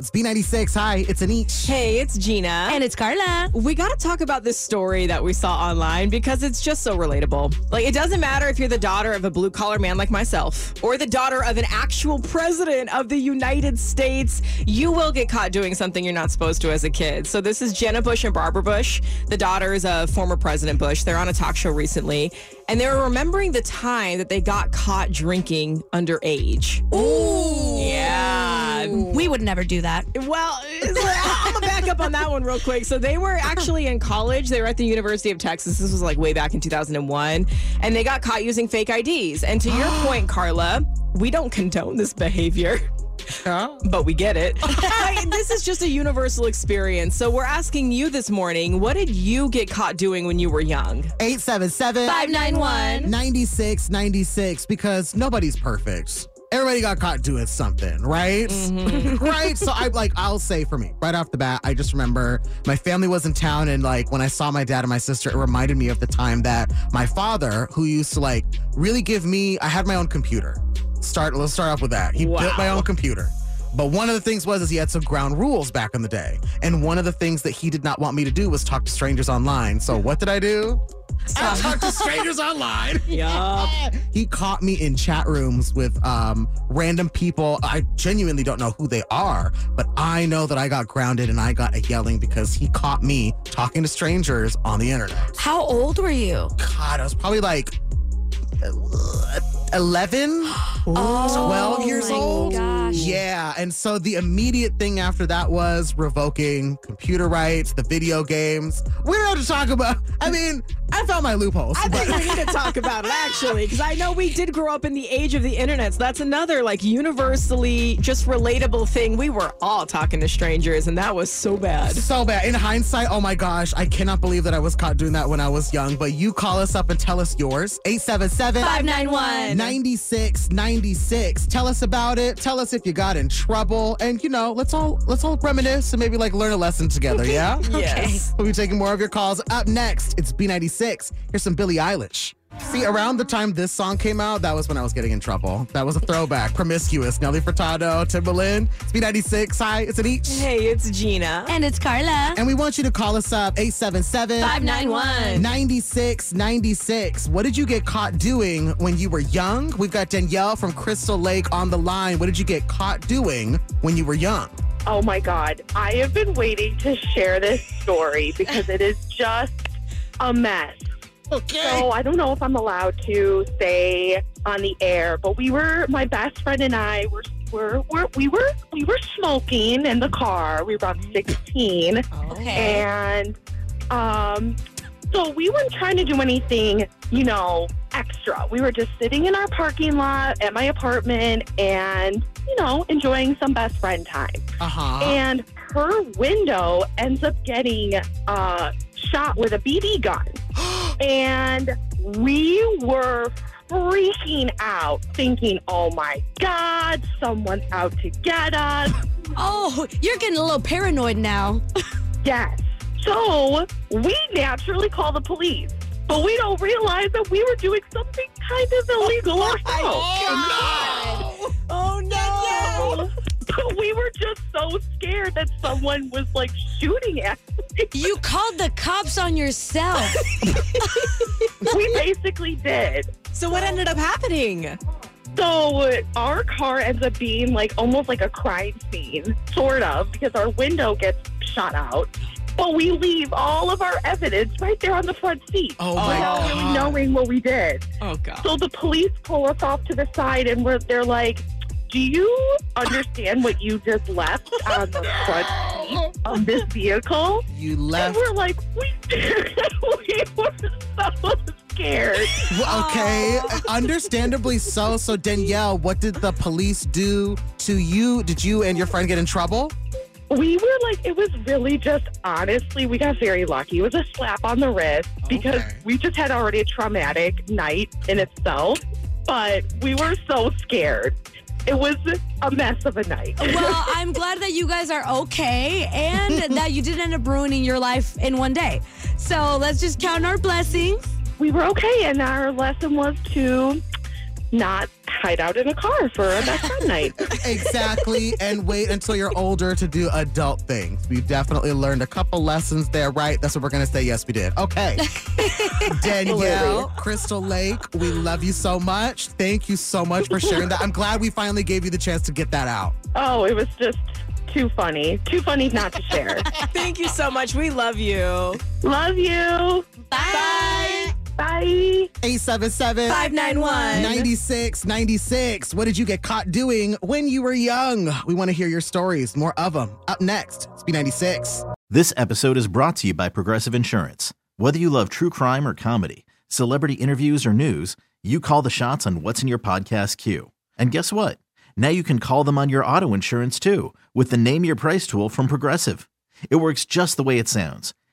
It's B96. Hi, it's Anish. Hey, it's Gina. And it's Carla. We got to talk about this story that we saw online because it's just so relatable. Like, it doesn't matter if you're the daughter of a blue collar man like myself or the daughter of an actual president of the United States, you will get caught doing something you're not supposed to as a kid. So, this is Jenna Bush and Barbara Bush, the daughters of former President Bush. They're on a talk show recently, and they were remembering the time that they got caught drinking underage. Ooh. Yeah. We would never do that. Well, I'm gonna back up on that one real quick. So they were actually in college. They were at the University of Texas. This was like way back in 2001, and they got caught using fake IDs. And to your point, Carla, we don't condone this behavior. But we get it. this is just a universal experience. So we're asking you this morning, what did you get caught doing when you were young? 877 591 9696 because nobody's perfect. Everybody got caught doing something, right? Mm-hmm. right. So I like I'll say for me, right off the bat, I just remember my family was in town and like when I saw my dad and my sister, it reminded me of the time that my father, who used to like really give me I had my own computer. Start let's start off with that. He built my own computer. But one of the things was is he had some ground rules back in the day. And one of the things that he did not want me to do was talk to strangers online. So what did I do? I talked to strangers online. Yup. He caught me in chat rooms with um, random people. I genuinely don't know who they are, but I know that I got grounded and I got a yelling because he caught me talking to strangers on the internet. How old were you? God, I was probably like uh, 11, 12 years my old. Gosh. Yeah. And so the immediate thing after that was revoking computer rights, the video games. We don't have to talk about, I mean, I found my loopholes. I but- think we need to talk about it actually, because I know we did grow up in the age of the internet. So that's another like universally just relatable thing. We were all talking to strangers, and that was so bad. so bad. In hindsight, oh my gosh, I cannot believe that I was caught doing that when I was young. But you call us up and tell us yours. 877 591 9696. Tell us about it. Tell us if you got in trouble. And you know, let's all let's all reminisce and maybe like learn a lesson together, yeah? Yes. We'll be taking more of your calls. Up next, it's B96. Here's some Billie Eilish. See, around the time this song came out, that was when I was getting in trouble. That was a throwback. Promiscuous. Nelly Furtado, Timbaland. It's B96. Hi, it's Anish. Hey, it's Gina. And it's Carla. And we want you to call us up 877 591 9696. What did you get caught doing when you were young? We've got Danielle from Crystal Lake on the line. What did you get caught doing when you were young? Oh my God. I have been waiting to share this story because it is just a mess. Okay. So I don't know if I'm allowed to say on the air, but we were, my best friend and I were, were, were we were, we were smoking in the car. We were about 16. Okay. And um, so we weren't trying to do anything, you know, extra. We were just sitting in our parking lot at my apartment and, you know, enjoying some best friend time. Uh huh. And her window ends up getting uh, shot with a BB gun. And we were freaking out, thinking, oh my God, someone's out to get us. Oh, you're getting a little paranoid now. Yes. So we naturally call the police, but we don't realize that we were doing something kind of illegal ourselves. Oh were just so scared that someone was like shooting at us. You called the cops on yourself. we basically did. So what ended up happening? So our car ends up being like almost like a crime scene, sort of, because our window gets shot out. But we leave all of our evidence right there on the front seat. Oh my without really knowing what we did. Oh God. So the police pull us off to the side and we're, they're like, Do you understand what you just left on the front seat of this vehicle? You And left. we're like, We, we were so scared. Well, Okay, oh. understandably so. So Danielle, what did the police do to you? Did you and your friend get in trouble? We were like, it was really just honestly, we got very lucky. It was a slap on the wrist because Okay. we just had already a traumatic night in itself, but we were so scared. It was a mess of a night. Well, I'm glad that you guys are okay and that you didn't end up ruining your life in one day. So let's just count our blessings. we were okay, and our lesson was to not hide out in a car for a best friend night. Exactly, and wait until you're older to do adult things. We definitely learned a couple lessons there, right? That's what we're gonna say. Yes, we did. Okay. Danielle, Crystal Lake, we love you so much. Thank you so much for sharing that. I'm glad we finally gave you the chance to get that out. Oh, it was just too funny. Too funny not to share. Thank you so much. We love you. Love you. Bye. Bye. 877 591. 9696. What did you get caught doing when you were young? We want to hear your stories. More of them. Up next, it's B96. This episode is brought to you by Progressive Insurance. Whether you love true crime or comedy, celebrity interviews or news, you call the shots on what's in your podcast queue. And guess what? Now you can call them on your auto insurance too with the Name Your Price tool from Progressive. It works just the way it sounds.